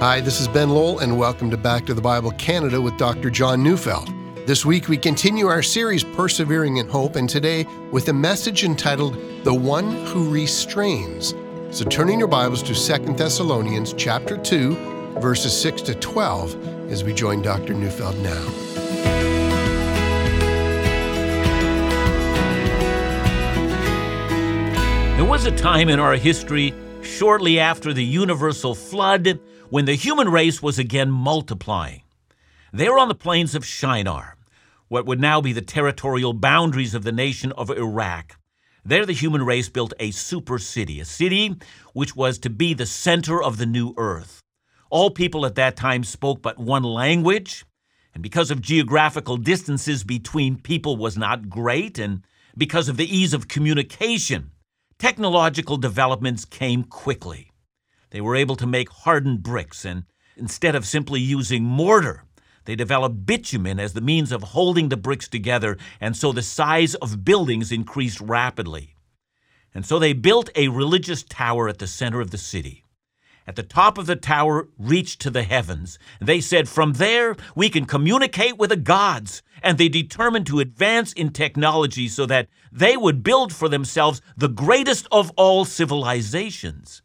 Hi, this is Ben Lowell, and welcome to Back to the Bible Canada with Dr. John Neufeld. This week we continue our series Persevering in Hope, and today with a message entitled The One Who Restrains. So turning your Bibles to 2 Thessalonians chapter 2, verses 6 to 12, as we join Dr. Neufeld now. There was a time in our history, shortly after the universal flood, when the human race was again multiplying. They were on the plains of Shinar, what would now be the territorial boundaries of the nation of Iraq. There, the human race built a super city, a city which was to be the center of the new earth. All people at that time spoke but one language, and because of geographical distances between people was not great, and because of the ease of communication, technological developments came quickly. They were able to make hardened bricks, and instead of simply using mortar, they developed bitumen as the means of holding the bricks together, and so the size of buildings increased rapidly. And so they built a religious tower at the center of the city. At the top of the tower reached to the heavens. They said, From there we can communicate with the gods. And they determined to advance in technology so that they would build for themselves the greatest of all civilizations.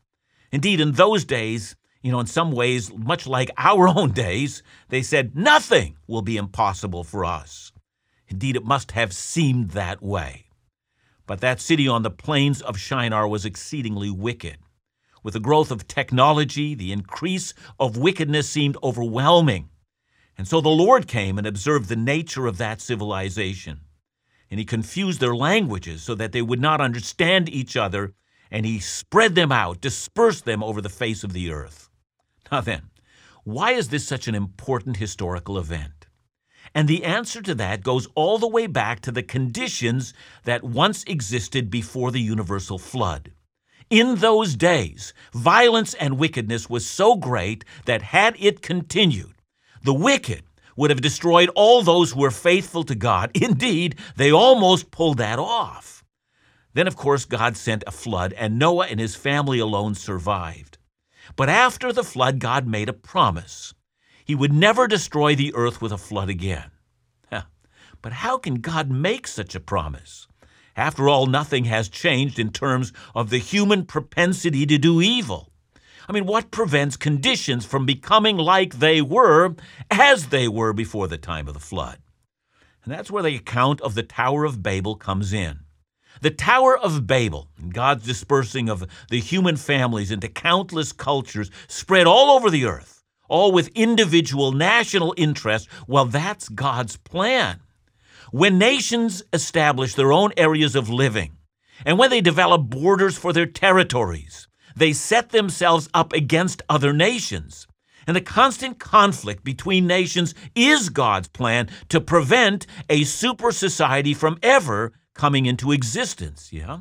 Indeed, in those days, you know, in some ways, much like our own days, they said, nothing will be impossible for us. Indeed, it must have seemed that way. But that city on the plains of Shinar was exceedingly wicked. With the growth of technology, the increase of wickedness seemed overwhelming. And so the Lord came and observed the nature of that civilization. And he confused their languages so that they would not understand each other and he spread them out, dispersed them over the face of the earth. Now then, why is this such an important historical event? And the answer to that goes all the way back to the conditions that once existed before the universal flood. In those days, violence and wickedness was so great that had it continued, the wicked would have destroyed all those who were faithful to God. Indeed, they almost pulled that off. Then, of course, God sent a flood, and Noah and his family alone survived. But after the flood, God made a promise. He would never destroy the earth with a flood again. But how can God make such a promise? After all, nothing has changed in terms of the human propensity to do evil. I mean, what prevents conditions from becoming like they were as they were before the time of the flood? And that's where the account of the Tower of Babel comes in. The Tower of Babel, God's dispersing of the human families into countless cultures spread all over the earth, all with individual national interest, well, that's God's plan. When nations establish their own areas of living, and when they develop borders for their territories, they set themselves up against other nations. And the constant conflict between nations is God's plan to prevent a super society from ever coming into existence, yeah?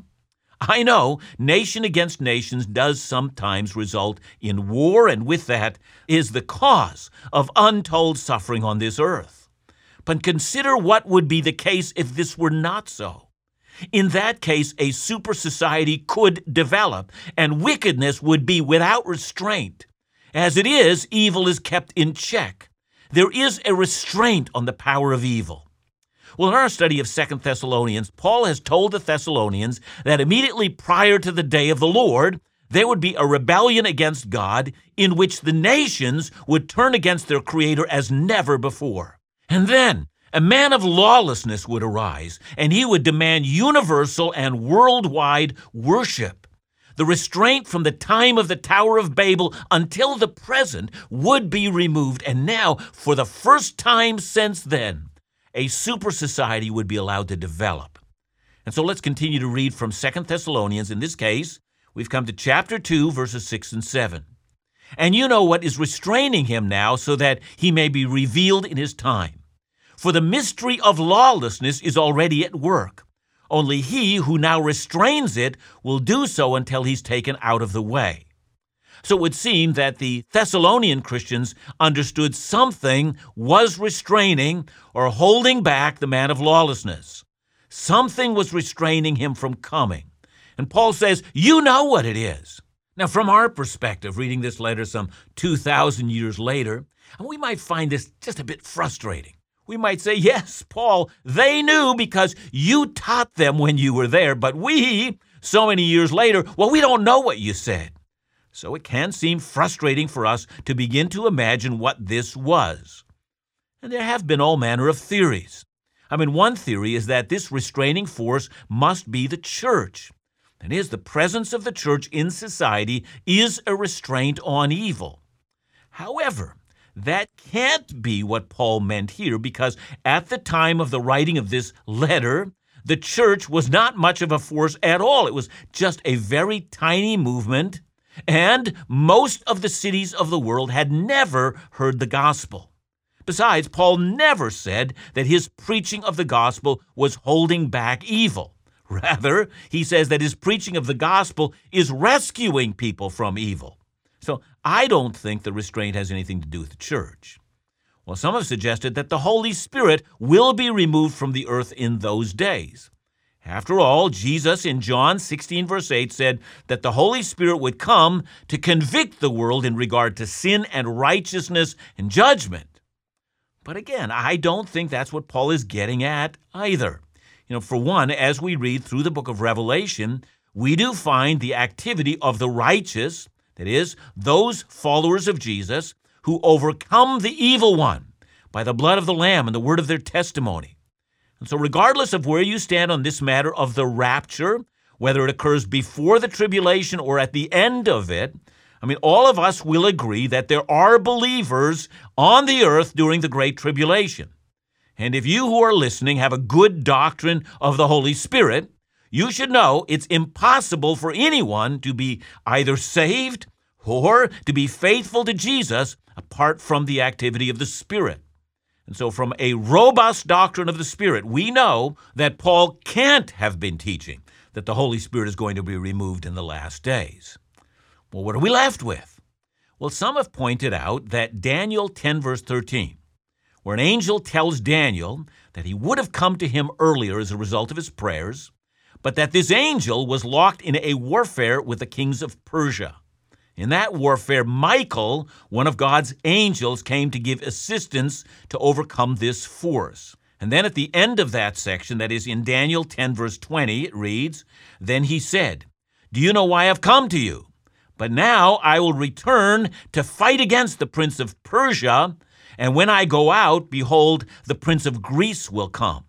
I know nation against nations does sometimes result in war, and with that is the cause of untold suffering on this earth. But consider what would be the case if this were not so. In that case, a super society could develop, and wickedness would be without restraint. As it is, evil is kept in check. There is a restraint on the power of evil. Well, in our study of Second Thessalonians, Paul has told the Thessalonians that immediately prior to the day of the Lord, there would be a rebellion against God in which the nations would turn against their Creator as never before. And then a man of lawlessness would arise, and he would demand universal and worldwide worship. The restraint from the time of the Tower of Babel until the present would be removed, and now, for the first time since then, a super society would be allowed to develop. And so let's continue to read from Second Thessalonians. In this case, we've come to chapter 2, verses 6 and 7. And you know what is restraining him now, so that he may be revealed in his time. For the mystery of lawlessness is already at work. Only he who now restrains it will do so until he's taken out of the way. So it would seem that the Thessalonian Christians understood something was restraining or holding back the man of lawlessness. Something was restraining him from coming. And Paul says, You know what it is. Now, from our perspective, reading this letter some 2,000 years later, we might find this just a bit frustrating. We might say, Yes, Paul, they knew because you taught them when you were there, but we, so many years later, well, we don't know what you said. So it can seem frustrating for us to begin to imagine what this was. And there have been all manner of theories. I mean, one theory is that this restraining force must be the church. That is, the presence of the church in society is a restraint on evil. However, that can't be what Paul meant here because at the time of the writing of this letter, the church was not much of a force at all. It was just a very tiny movement, and most of the cities of the world had never heard the gospel. Besides, Paul never said that his preaching of the gospel was holding back evil. Rather, he says that his preaching of the gospel is rescuing people from evil. So I don't think the restraint has anything to do with the church. Well, some have suggested that the Holy Spirit will be removed from the earth in those days. After all, Jesus in John 16, verse 8 said that the Holy Spirit would come to convict the world in regard to sin and righteousness and judgment. But again, I don't think that's what Paul is getting at either. You know, for one, as we read through the book of Revelation, we do find the activity of the righteous, that is, those followers of Jesus who overcome the evil one by the blood of the Lamb and the word of their testimony. And so, regardless of where you stand on this matter of the rapture, whether it occurs before the tribulation or at the end of it, I mean, all of us will agree that there are believers on the earth during the Great Tribulation. And if you who are listening have a good doctrine of the Holy Spirit, you should know it's impossible for anyone to be either saved or to be faithful to Jesus apart from the activity of the Spirit. And so, from a robust doctrine of the Spirit, we know that Paul can't have been teaching that the Holy Spirit is going to be removed in the last days. Well, what are we left with? Well, some have pointed out that Daniel 10, verse 13, where an angel tells Daniel that he would have come to him earlier as a result of his prayers, but that this angel was locked in a warfare with the kings of Persia. In that warfare, Michael, one of God's angels, came to give assistance to overcome this force. And then at the end of that section, that is in Daniel 10, verse 20, it reads Then he said, Do you know why I've come to you? But now I will return to fight against the prince of Persia and when I go out, behold, the prince of Greece will come.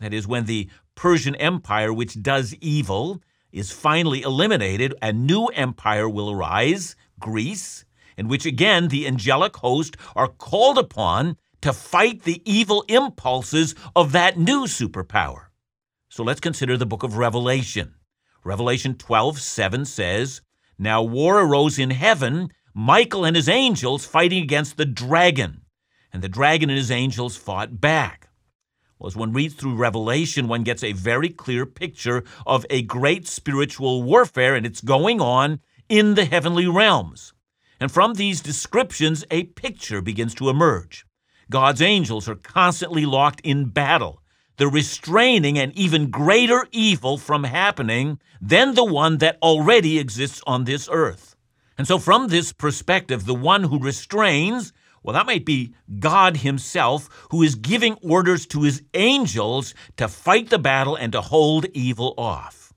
That is, when the Persian Empire, which does evil, is finally eliminated, a new empire will arise, Greece, in which again the angelic host are called upon to fight the evil impulses of that new superpower. So let's consider the book of Revelation. Revelation 12 7 says, Now war arose in heaven, Michael and his angels fighting against the dragon and the dragon and his angels fought back. Well, as one reads through Revelation, one gets a very clear picture of a great spiritual warfare, and it's going on in the heavenly realms. And from these descriptions, a picture begins to emerge. God's angels are constantly locked in battle. They're restraining an even greater evil from happening than the one that already exists on this earth. And so, from this perspective, the one who restrains well, that might be God Himself who is giving orders to His angels to fight the battle and to hold evil off.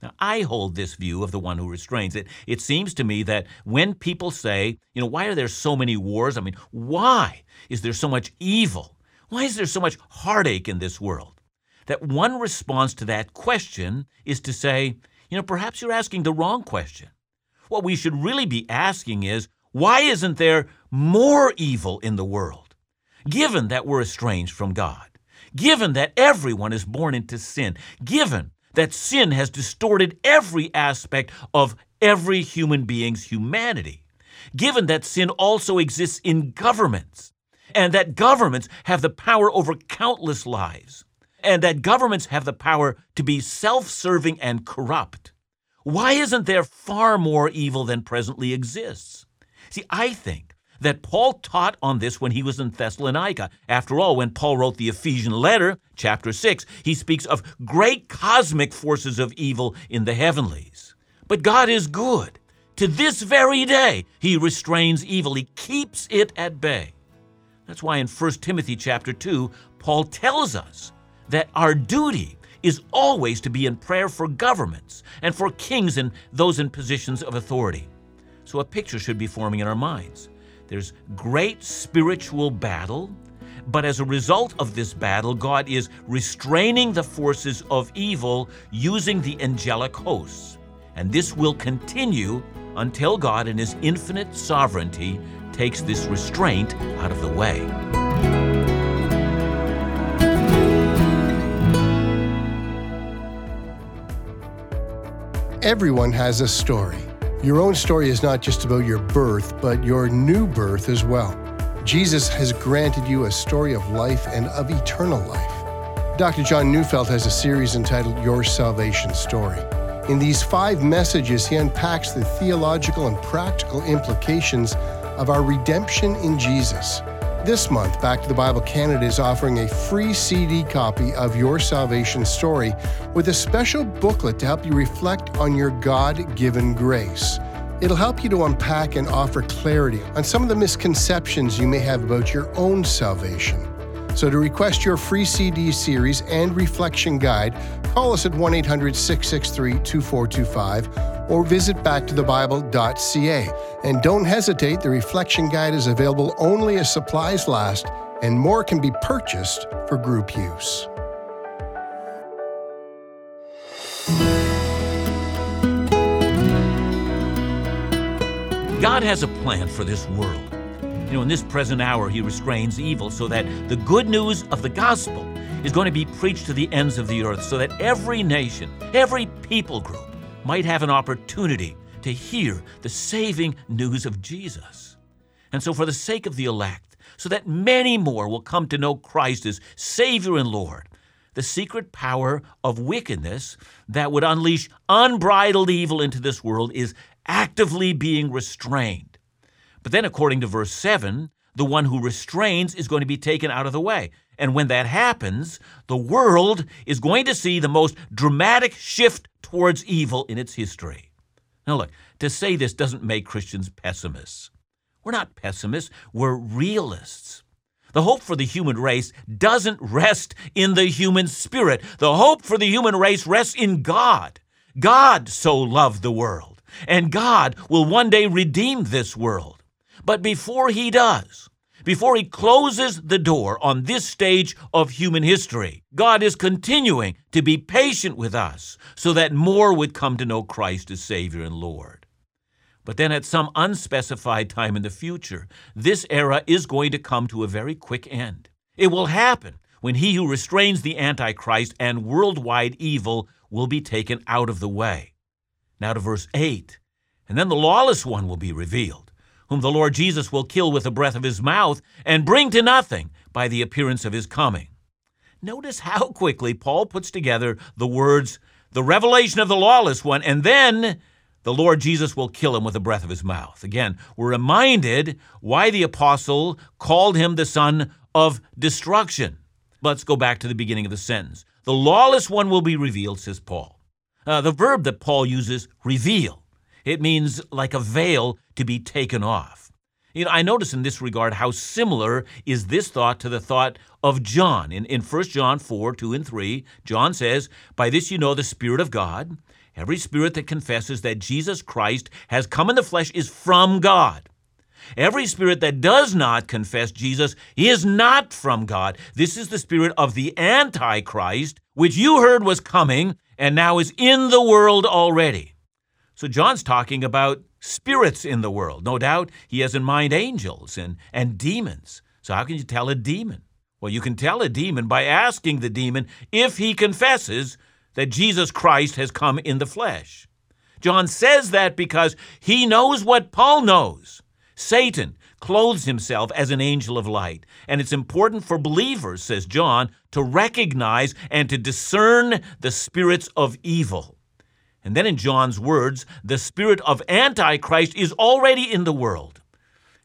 Now, I hold this view of the one who restrains it. It seems to me that when people say, you know, why are there so many wars? I mean, why is there so much evil? Why is there so much heartache in this world? That one response to that question is to say, you know, perhaps you're asking the wrong question. What we should really be asking is, why isn't there more evil in the world? Given that we're estranged from God, given that everyone is born into sin, given that sin has distorted every aspect of every human being's humanity, given that sin also exists in governments, and that governments have the power over countless lives, and that governments have the power to be self serving and corrupt, why isn't there far more evil than presently exists? See, I think that Paul taught on this when he was in Thessalonica. After all, when Paul wrote the Ephesian letter, chapter 6, he speaks of great cosmic forces of evil in the heavenlies. But God is good. To this very day, he restrains evil. He keeps it at bay. That's why in 1 Timothy chapter 2, Paul tells us that our duty is always to be in prayer for governments and for kings and those in positions of authority. So a picture should be forming in our minds. There's great spiritual battle, but as a result of this battle, God is restraining the forces of evil using the angelic hosts. And this will continue until God, in His infinite sovereignty, takes this restraint out of the way. Everyone has a story. Your own story is not just about your birth, but your new birth as well. Jesus has granted you a story of life and of eternal life. Dr. John Neufeld has a series entitled Your Salvation Story. In these five messages, he unpacks the theological and practical implications of our redemption in Jesus. This month, Back to the Bible Canada is offering a free CD copy of Your Salvation Story with a special booklet to help you reflect on your God given grace. It'll help you to unpack and offer clarity on some of the misconceptions you may have about your own salvation. So, to request your free CD series and reflection guide, call us at 1 800 663 2425 or visit backtothebible.ca. And don't hesitate, the reflection guide is available only as supplies last, and more can be purchased for group use. God has a plan for this world. You know, in this present hour, He restrains evil so that the good news of the gospel is going to be preached to the ends of the earth so that every nation, every people group might have an opportunity to hear the saving news of Jesus. And so, for the sake of the elect, so that many more will come to know Christ as Savior and Lord, the secret power of wickedness that would unleash unbridled evil into this world is actively being restrained. But then, according to verse 7, the one who restrains is going to be taken out of the way. And when that happens, the world is going to see the most dramatic shift towards evil in its history. Now, look, to say this doesn't make Christians pessimists. We're not pessimists, we're realists. The hope for the human race doesn't rest in the human spirit. The hope for the human race rests in God. God so loved the world, and God will one day redeem this world. But before he does, before he closes the door on this stage of human history, God is continuing to be patient with us so that more would come to know Christ as Savior and Lord. But then at some unspecified time in the future, this era is going to come to a very quick end. It will happen when he who restrains the Antichrist and worldwide evil will be taken out of the way. Now to verse 8. And then the lawless one will be revealed whom the Lord Jesus will kill with the breath of his mouth and bring to nothing by the appearance of his coming. Notice how quickly Paul puts together the words, the revelation of the lawless one, and then the Lord Jesus will kill him with the breath of his mouth. Again, we're reminded why the apostle called him the son of destruction. Let's go back to the beginning of the sentence. The lawless one will be revealed, says Paul. Uh, the verb that Paul uses, reveal, it means like a veil to be taken off. You know, I notice in this regard how similar is this thought to the thought of John. In, in 1 John 4, 2 and 3, John says, By this you know the Spirit of God. Every spirit that confesses that Jesus Christ has come in the flesh is from God. Every spirit that does not confess Jesus is not from God. This is the spirit of the Antichrist, which you heard was coming and now is in the world already. So John's talking about spirits in the world. No doubt he has in mind angels and, and demons. So how can you tell a demon? Well, you can tell a demon by asking the demon if he confesses that Jesus Christ has come in the flesh. John says that because he knows what Paul knows. Satan clothes himself as an angel of light, and it's important for believers, says John, to recognize and to discern the spirits of evil. And then in John's words, the spirit of Antichrist is already in the world.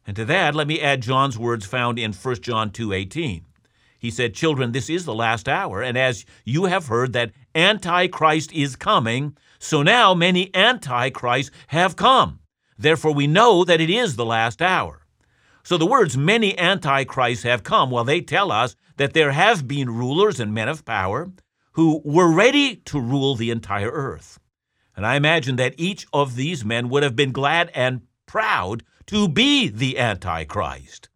And to that, let me add John's words found in 1 John 2:18. He said, "Children, this is the last hour, and as you have heard that Antichrist is coming, so now many antichrists have come. Therefore, we know that it is the last hour. So the words many antichrists have come, well, they tell us that there have been rulers and men of power who were ready to rule the entire earth. And I imagine that each of these men would have been glad and proud to be the Antichrist.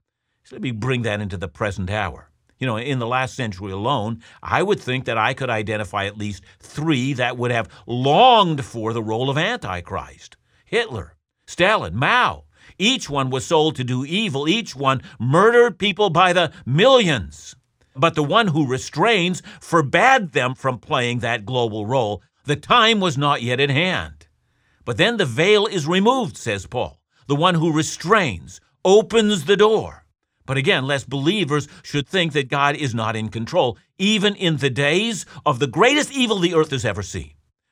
So let me bring that into the present hour. You know, in the last century alone, I would think that I could identify at least three that would have longed for the role of Antichrist Hitler, Stalin, Mao. Each one was sold to do evil, each one murdered people by the millions. But the one who restrains forbade them from playing that global role. The time was not yet at hand. But then the veil is removed, says Paul. The one who restrains opens the door. But again, lest believers should think that God is not in control, even in the days of the greatest evil the earth has ever seen.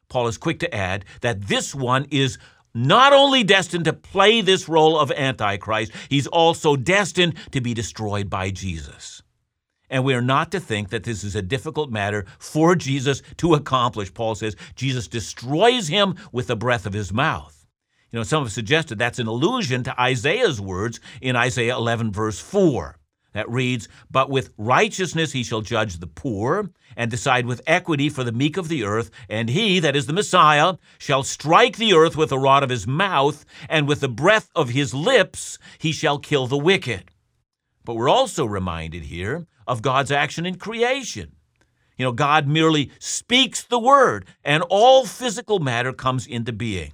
Paul is quick to add that this one is not only destined to play this role of Antichrist, he's also destined to be destroyed by Jesus. And we are not to think that this is a difficult matter for Jesus to accomplish. Paul says Jesus destroys him with the breath of his mouth. You know, some have suggested that's an allusion to Isaiah's words in Isaiah 11, verse 4. That reads, But with righteousness he shall judge the poor, and decide with equity for the meek of the earth. And he, that is the Messiah, shall strike the earth with the rod of his mouth, and with the breath of his lips he shall kill the wicked. But we're also reminded here of God's action in creation. You know, God merely speaks the word, and all physical matter comes into being.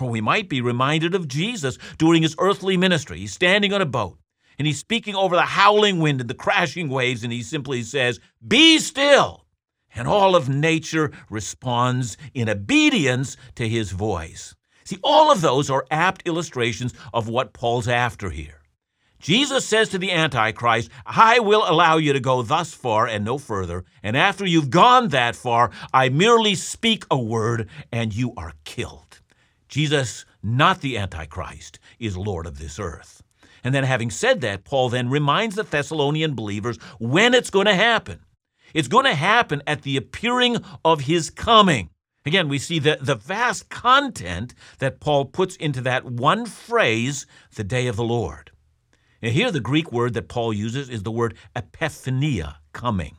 Or we might be reminded of Jesus during his earthly ministry. He's standing on a boat and he's speaking over the howling wind and the crashing waves, and he simply says, Be still. And all of nature responds in obedience to his voice. See, all of those are apt illustrations of what Paul's after here. Jesus says to the Antichrist, I will allow you to go thus far and no further, and after you've gone that far, I merely speak a word and you are killed. Jesus, not the Antichrist, is Lord of this earth. And then, having said that, Paul then reminds the Thessalonian believers when it's going to happen. It's going to happen at the appearing of his coming. Again, we see the, the vast content that Paul puts into that one phrase, the day of the Lord. Now, here, the Greek word that Paul uses is the word epiphania, coming.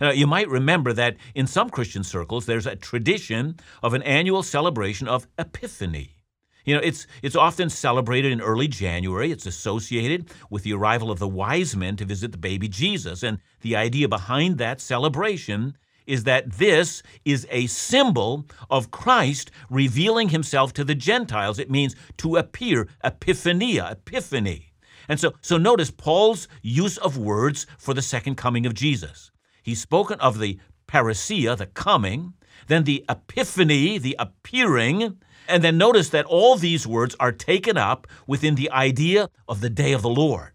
Now, you might remember that in some Christian circles, there's a tradition of an annual celebration of Epiphany. You know, it's, it's often celebrated in early January. It's associated with the arrival of the wise men to visit the baby Jesus. And the idea behind that celebration is that this is a symbol of Christ revealing himself to the Gentiles. It means to appear, epiphania, epiphany. And so, so notice Paul's use of words for the second coming of Jesus. He's spoken of the parousia, the coming, then the epiphany, the appearing, and then notice that all these words are taken up within the idea of the day of the Lord.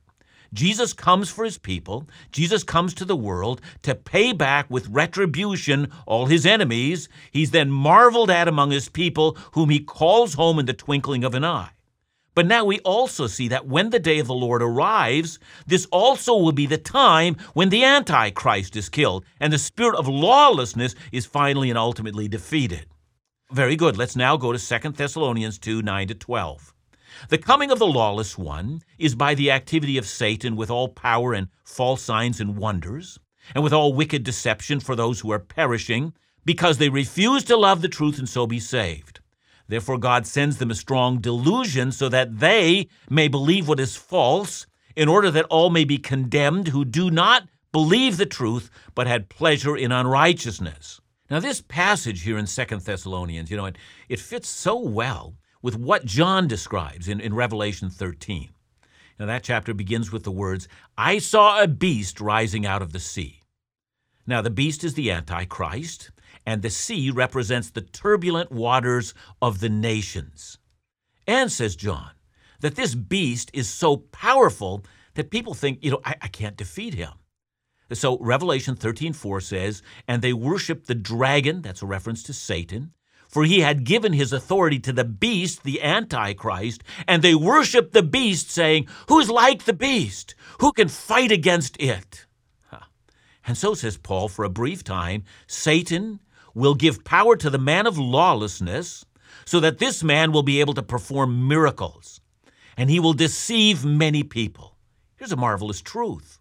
Jesus comes for his people. Jesus comes to the world to pay back with retribution all his enemies. He's then marveled at among his people, whom he calls home in the twinkling of an eye. But now we also see that when the day of the Lord arrives, this also will be the time when the Antichrist is killed and the spirit of lawlessness is finally and ultimately defeated. Very good. Let's now go to 2 Thessalonians 2 9 to 12. The coming of the lawless one is by the activity of Satan with all power and false signs and wonders, and with all wicked deception for those who are perishing, because they refuse to love the truth and so be saved. Therefore, God sends them a strong delusion so that they may believe what is false, in order that all may be condemned who do not believe the truth, but had pleasure in unrighteousness. Now, this passage here in Second Thessalonians, you know, it, it fits so well with what John describes in, in Revelation 13. Now, that chapter begins with the words, I saw a beast rising out of the sea. Now, the beast is the Antichrist and the sea represents the turbulent waters of the nations. And, says John, that this beast is so powerful that people think, you know, I, I can't defeat him. So Revelation 13:4 says, "And they worshiped the dragon, that's a reference to Satan, for he had given his authority to the beast, the antichrist, and they worshiped the beast saying, who's like the beast? Who can fight against it?" And so says Paul, for a brief time, Satan will give power to the man of lawlessness so that this man will be able to perform miracles and he will deceive many people. Here's a marvelous truth.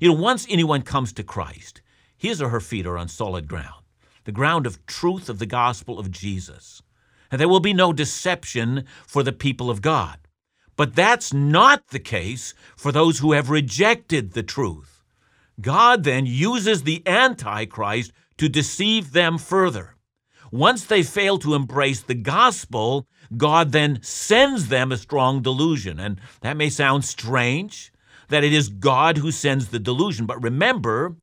You know, once anyone comes to Christ, his or her feet are on solid ground, the ground of truth of the gospel of Jesus. And there will be no deception for the people of God. But that's not the case for those who have rejected the truth. God then uses the Antichrist to deceive them further. Once they fail to embrace the gospel, God then sends them a strong delusion. And that may sound strange that it is God who sends the delusion. But remember,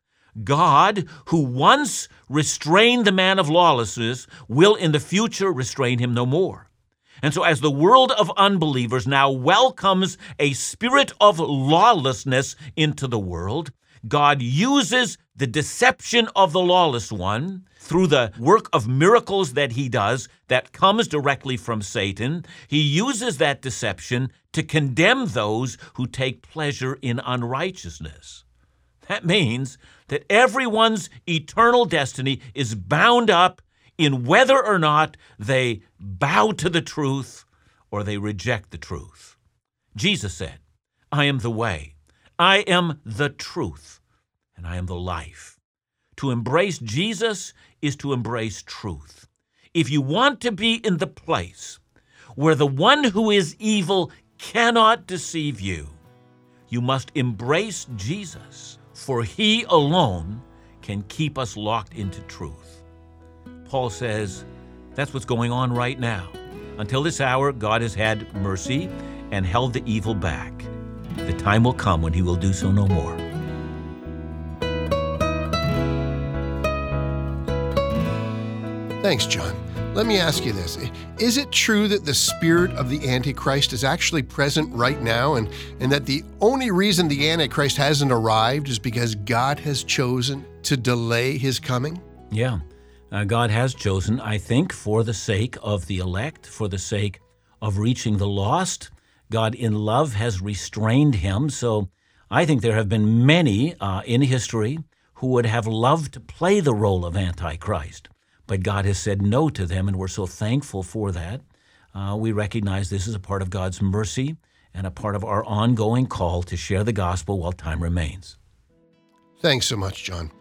God, who once restrained the man of lawlessness, will in the future restrain him no more. And so, as the world of unbelievers now welcomes a spirit of lawlessness into the world, God uses the deception of the lawless one through the work of miracles that he does that comes directly from Satan. He uses that deception to condemn those who take pleasure in unrighteousness. That means that everyone's eternal destiny is bound up in whether or not they bow to the truth or they reject the truth. Jesus said, I am the way, I am the truth, and I am the life. To embrace Jesus is to embrace truth. If you want to be in the place where the one who is evil cannot deceive you, you must embrace Jesus, for he alone can keep us locked into truth. Paul says that's what's going on right now. Until this hour, God has had mercy and held the evil back. The time will come when he will do so no more. Thanks, John. Let me ask you this. Is it true that the spirit of the Antichrist is actually present right now and, and that the only reason the Antichrist hasn't arrived is because God has chosen to delay his coming? Yeah. Uh, God has chosen, I think, for the sake of the elect, for the sake of reaching the lost. God, in love, has restrained him. So I think there have been many uh, in history who would have loved to play the role of Antichrist. But God has said no to them, and we're so thankful for that. Uh, we recognize this is a part of God's mercy and a part of our ongoing call to share the gospel while time remains. Thanks so much, John.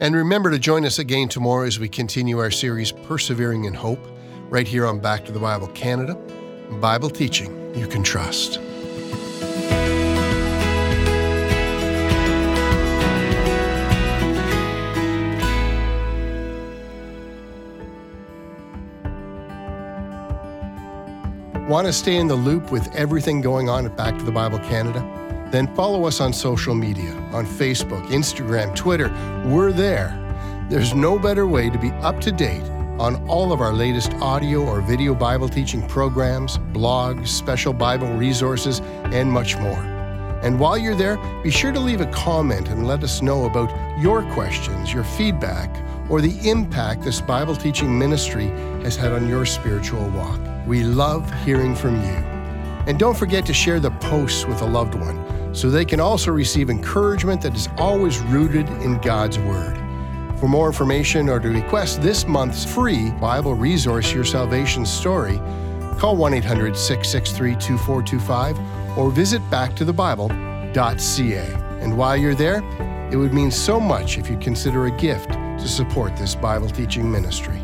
And remember to join us again tomorrow as we continue our series, Persevering in Hope, right here on Back to the Bible Canada. Bible teaching you can trust. Want to stay in the loop with everything going on at Back to the Bible Canada? Then follow us on social media on Facebook, Instagram, Twitter. We're there. There's no better way to be up to date on all of our latest audio or video Bible teaching programs, blogs, special Bible resources, and much more. And while you're there, be sure to leave a comment and let us know about your questions, your feedback, or the impact this Bible teaching ministry has had on your spiritual walk. We love hearing from you. And don't forget to share the posts with a loved one so they can also receive encouragement that is always rooted in God's Word. For more information or to request this month's free Bible resource, Your Salvation Story, call 1 800 663 2425 or visit backtothebible.ca. And while you're there, it would mean so much if you consider a gift to support this Bible teaching ministry.